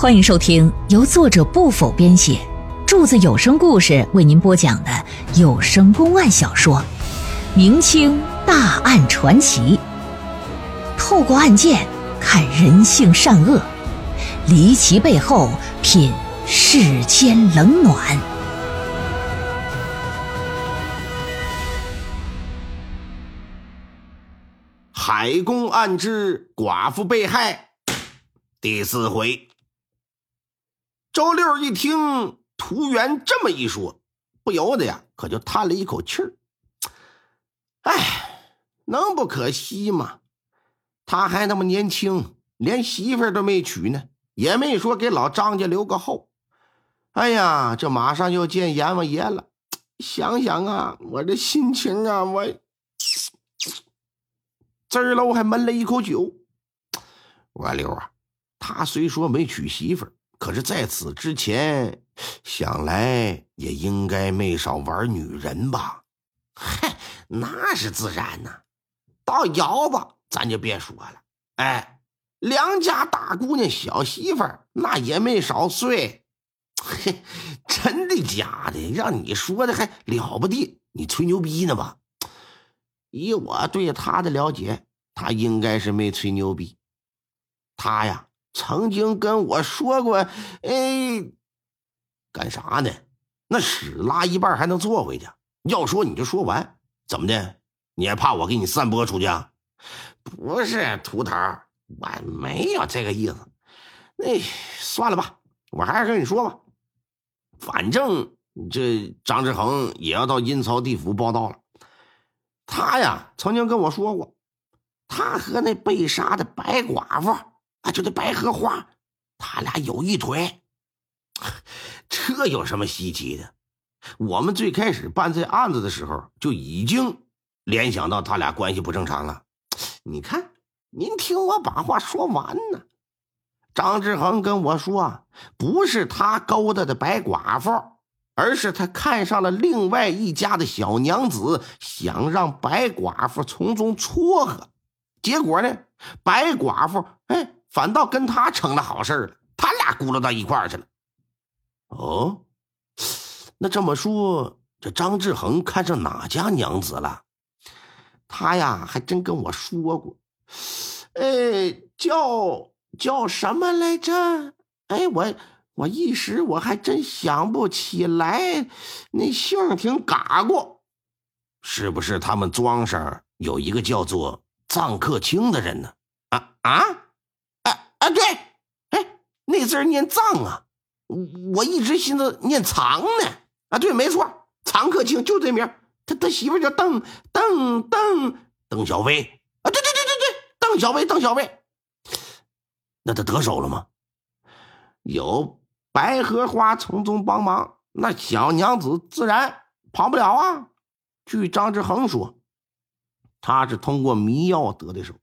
欢迎收听由作者不否编写，柱子有声故事为您播讲的有声公案小说《明清大案传奇》，透过案件看人性善恶，离奇背后品世间冷暖。海公案之寡妇被害第四回。周六一听涂元这么一说，不由得呀，可就叹了一口气儿。哎，能不可惜吗？他还那么年轻，连媳妇儿都没娶呢，也没说给老张家留个后。哎呀，这马上要见阎王爷了，想想啊，我这心情啊，我滋儿喽，还闷了一口酒。我六啊，他虽说没娶媳妇儿。可是，在此之前，想来也应该没少玩女人吧？嗨，那是自然呐。到腰吧，咱就别说了。哎，良家大姑娘、小媳妇，那也没少睡。嘿，真的假的？让你说的还了不得？你吹牛逼呢吧？以我对他的了解，他应该是没吹牛逼。他呀。曾经跟我说过，哎，干啥呢？那屎拉一半还能坐回去？要说你就说完，怎么的？你还怕我给你散播出去？啊？不是秃头，我没有这个意思。那算了吧，我还是跟你说吧。反正这张志恒也要到阴曹地府报道了。他呀，曾经跟我说过，他和那被杀的白寡妇。啊，就那白荷花，他俩有一腿，这有什么稀奇的？我们最开始办这案子的时候，就已经联想到他俩关系不正常了。你看，您听我把话说完呢。张志恒跟我说，不是他勾搭的白寡妇，而是他看上了另外一家的小娘子，想让白寡妇从中撮合。结果呢，白寡妇哎。反倒跟他成了好事了，他俩咕噜到一块儿去了。哦，那这么说，这张志恒看上哪家娘子了？他呀，还真跟我说过，哎，叫叫什么来着？哎，我我一时我还真想不起来，那姓挺嘎过，是不是他们庄上有一个叫做臧克清的人呢？啊啊！对，哎，那字念藏啊，我一直寻思念藏呢。啊，对，没错，藏克清就这名。他他媳妇叫邓邓邓邓小薇啊，对对对对对，邓小薇邓小薇。那他得手了吗？有白荷花从中帮忙，那小娘子自然跑不了啊。据张志恒说，他是通过迷药得的手。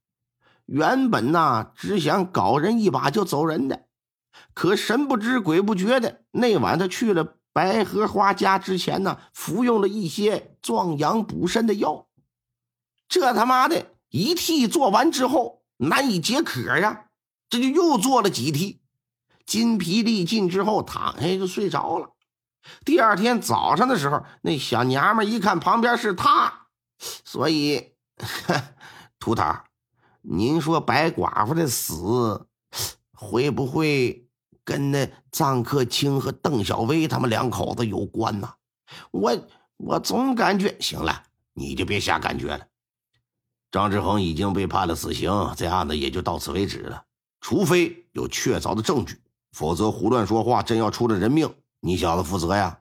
原本呐，只想搞人一把就走人的，可神不知鬼不觉的，那晚他去了白荷花家之前呢，服用了一些壮阳补肾的药。这他妈的一替做完之后难以解渴呀，这就又做了几替，筋疲力尽之后躺下就睡着了。第二天早上的时候，那小娘们一看旁边是他，所以秃头。您说白寡妇的死会不会跟那臧克清和邓小薇他们两口子有关呢？我我总感觉，行了，你就别瞎感觉了。张志恒已经被判了死刑，这案子也就到此为止了。除非有确凿的证据，否则胡乱说话，真要出了人命，你小子负责呀！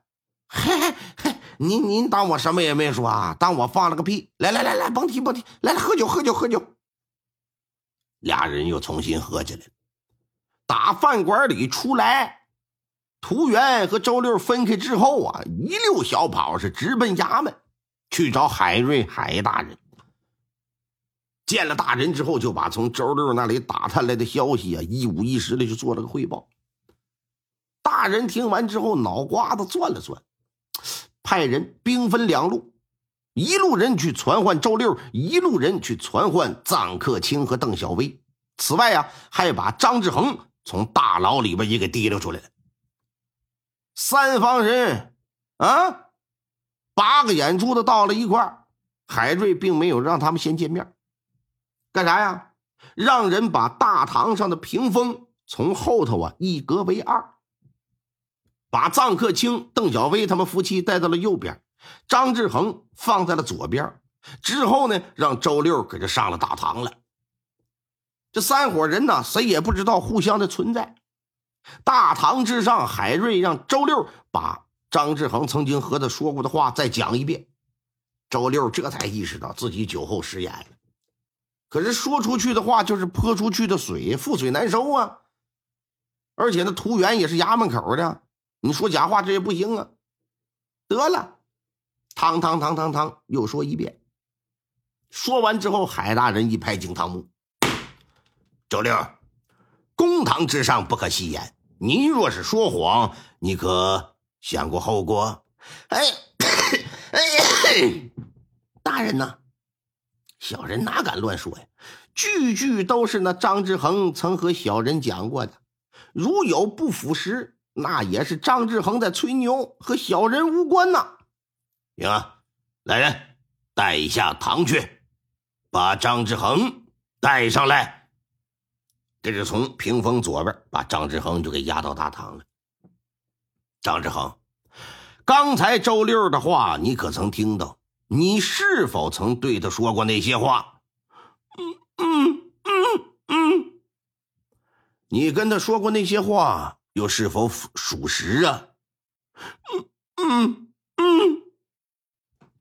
嘿嘿嘿，您您当我什么也没说啊？当我放了个屁？来来来来，甭提甭提，来来喝酒喝酒喝酒。俩人又重新喝起来了。打饭馆里出来，涂元和周六分开之后啊，一溜小跑是直奔衙门去找海瑞海大人。见了大人之后，就把从周六那里打探来的消息啊，一五一十的就做了个汇报。大人听完之后，脑瓜子转了转，派人兵分两路。一路人去传唤周六，一路人去传唤臧克清和邓小薇。此外呀，还把张志恒从大牢里边也给提溜出来了。三方人啊，八个眼珠子到了一块，海瑞并没有让他们先见面，干啥呀？让人把大堂上的屏风从后头啊一隔为二，把臧克清、邓小薇他们夫妻带到了右边，张志恒放在了左边。之后呢，让周六给这上了大堂了。这三伙人呢，谁也不知道互相的存在。大堂之上，海瑞让周六把张志恒曾经和他说过的话再讲一遍。周六这才意识到自己酒后失言了。可是说出去的话就是泼出去的水，覆水难收啊！而且那图源也是衙门口的，你说假话这也不行啊！得了，堂堂堂堂堂，又说一遍。说完之后，海大人一拍惊堂木：“周六，公堂之上不可戏言。您若是说谎，你可想过后果？”哎，哎，大人呐！小人哪敢乱说呀？句句都是那张志恒曾和小人讲过的。如有不符实，那也是张志恒在吹牛，和小人无关呐。行啊，来人，带下堂去，把张志恒带上来。这是从屏风左边把张志恒就给押到大堂了。张志恒，刚才周六的话，你可曾听到？你是否曾对他说过那些话？嗯嗯嗯嗯。你跟他说过那些话，又是否属实啊？嗯嗯嗯。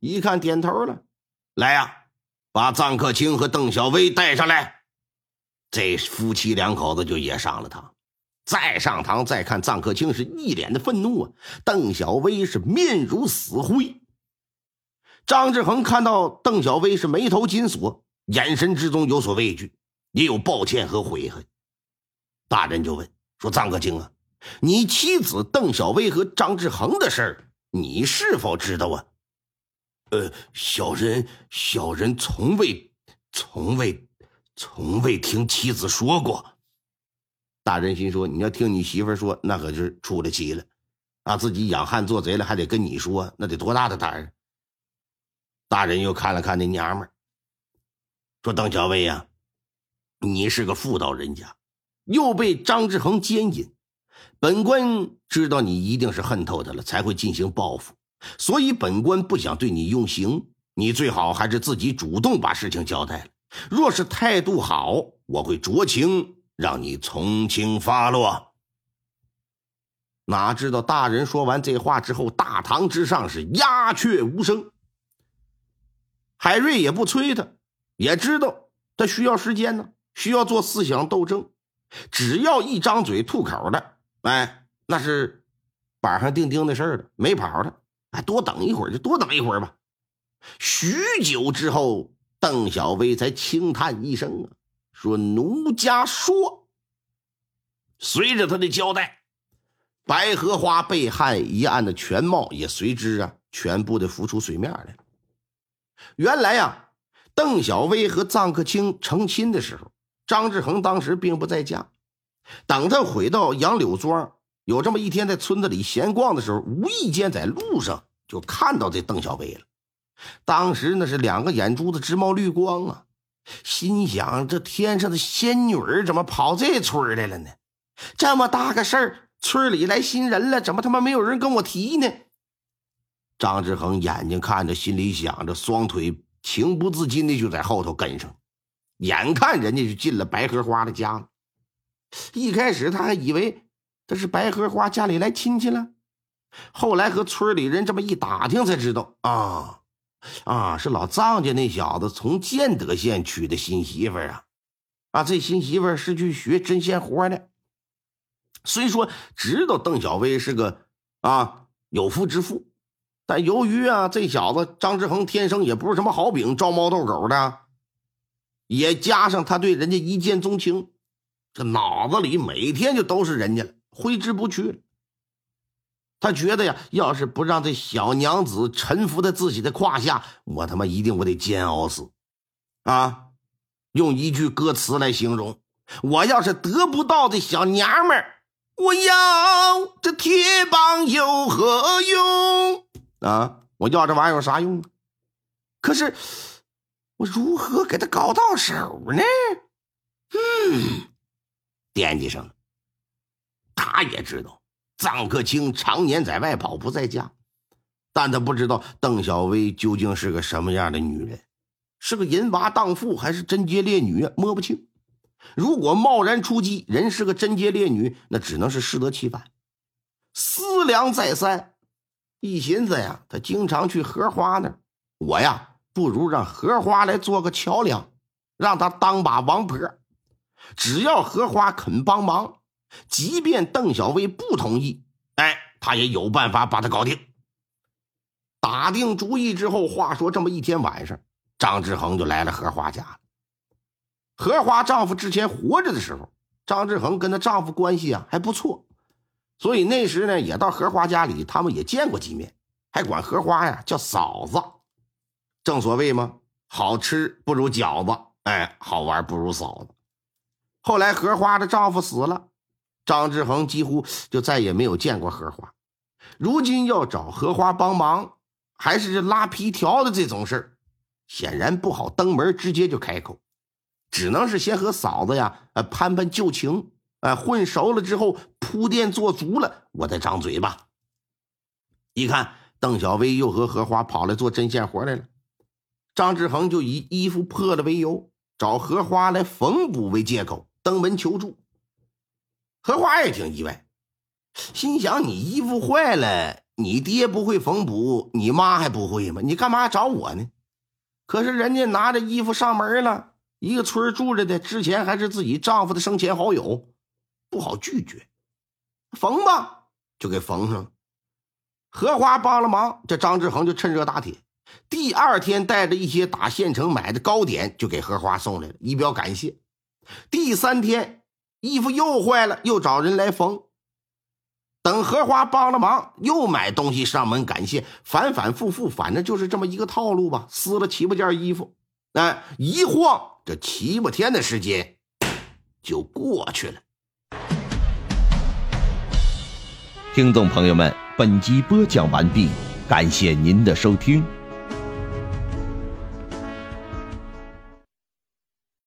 一看点头了，来呀，把臧克清和邓小薇带上来。这夫妻两口子就也上了堂。再上堂再看，臧克清是一脸的愤怒啊，邓小薇是面如死灰。张志恒看到邓小薇是眉头紧锁，眼神之中有所畏惧，也有抱歉和悔恨。大人就问说：“臧克清啊，你妻子邓小薇和张志恒的事儿，你是否知道啊？”“呃，小人小人从未从未从未听妻子说过。”大人心说：“你要听你媳妇说，那可是出了奇了，啊，自己养汉做贼了，还得跟你说，那得多大的胆儿！”大人又看了看那娘们儿，说：“邓小薇呀，你是个妇道人家，又被张志恒奸淫，本官知道你一定是恨透他了，才会进行报复，所以本官不想对你用刑，你最好还是自己主动把事情交代了。若是态度好，我会酌情让你从轻发落。”哪知道大人说完这话之后，大堂之上是鸦雀无声。海瑞也不催他，也知道他需要时间呢，需要做思想斗争。只要一张嘴吐口的，哎，那是板上钉钉的事儿了，没跑的。哎，多等一会儿就多等一会儿吧。许久之后，邓小薇才轻叹一声啊，说：“奴家说。”随着他的交代，白荷花被害一案的全貌也随之啊全部的浮出水面来。原来呀，邓小薇和臧克清成亲的时候，张志恒当时并不在家。等他回到杨柳庄，有这么一天在村子里闲逛的时候，无意间在路上就看到这邓小薇了。当时那是两个眼珠子直冒绿光啊，心想：这天上的仙女儿怎么跑这村来了呢？这么大个事儿，村里来新人了，怎么他妈没有人跟我提呢？张志恒眼睛看着，心里想着，双腿情不自禁的就在后头跟上。眼看人家就进了白荷花的家了，一开始他还以为这是白荷花家里来亲戚了，后来和村里人这么一打听，才知道啊啊，是老藏家那小子从建德县娶的新媳妇啊！啊，这新媳妇是去学针线活的。虽说知道邓小薇是个啊有夫之妇。但由于啊，这小子张志恒天生也不是什么好饼，招猫逗狗的，也加上他对人家一见钟情，这脑子里每天就都是人家了，挥之不去。他觉得呀，要是不让这小娘子臣服在自己的胯下，我他妈一定我得煎熬死！啊，用一句歌词来形容，我要是得不到这小娘们儿，我要这铁棒有何用啊？我要这玩意儿有啥用？可是我如何给他搞到手呢？嗯，惦记上了。他也知道臧克清常年在外跑，不在家，但他不知道邓小薇究竟是个什么样的女人，是个淫娃荡妇还是贞洁烈女？摸不清。如果贸然出击，人是个贞洁烈女，那只能是适得其反。思量再三，一寻思呀，他经常去荷花那儿，我呀，不如让荷花来做个桥梁，让他当把王婆。只要荷花肯帮忙，即便邓小薇不同意，哎，他也有办法把他搞定。打定主意之后，话说这么一天晚上，张志恒就来了荷花家了。荷花丈夫之前活着的时候，张志恒跟她丈夫关系啊还不错，所以那时呢也到荷花家里，他们也见过几面，还管荷花呀叫嫂子。正所谓嘛，好吃不如饺子，哎，好玩不如嫂子。后来荷花的丈夫死了，张志恒几乎就再也没有见过荷花。如今要找荷花帮忙，还是拉皮条的这种事，显然不好登门直接就开口。只能是先和嫂子呀，呃，攀攀旧情，呃，混熟了之后铺垫做足了，我再张嘴吧。一看邓小薇又和荷花跑来做针线活来了，张志恒就以衣服破了为由，找荷花来缝补为借口登门求助。荷花也挺意外，心想：你衣服坏了，你爹不会缝补，你妈还不会吗？你干嘛找我呢？可是人家拿着衣服上门了。一个村住着的，之前还是自己丈夫的生前好友，不好拒绝，缝吧，就给缝上了。荷花帮了忙，这张志恒就趁热打铁，第二天带着一些打县城买的糕点就给荷花送来了，以表感谢。第三天衣服又坏了，又找人来缝。等荷花帮了忙，又买东西上门感谢，反反复复，反正就是这么一个套路吧。撕了七八件衣服，哎，一晃。这七八天的时间就过去了。听众朋友们，本集播讲完毕，感谢您的收听。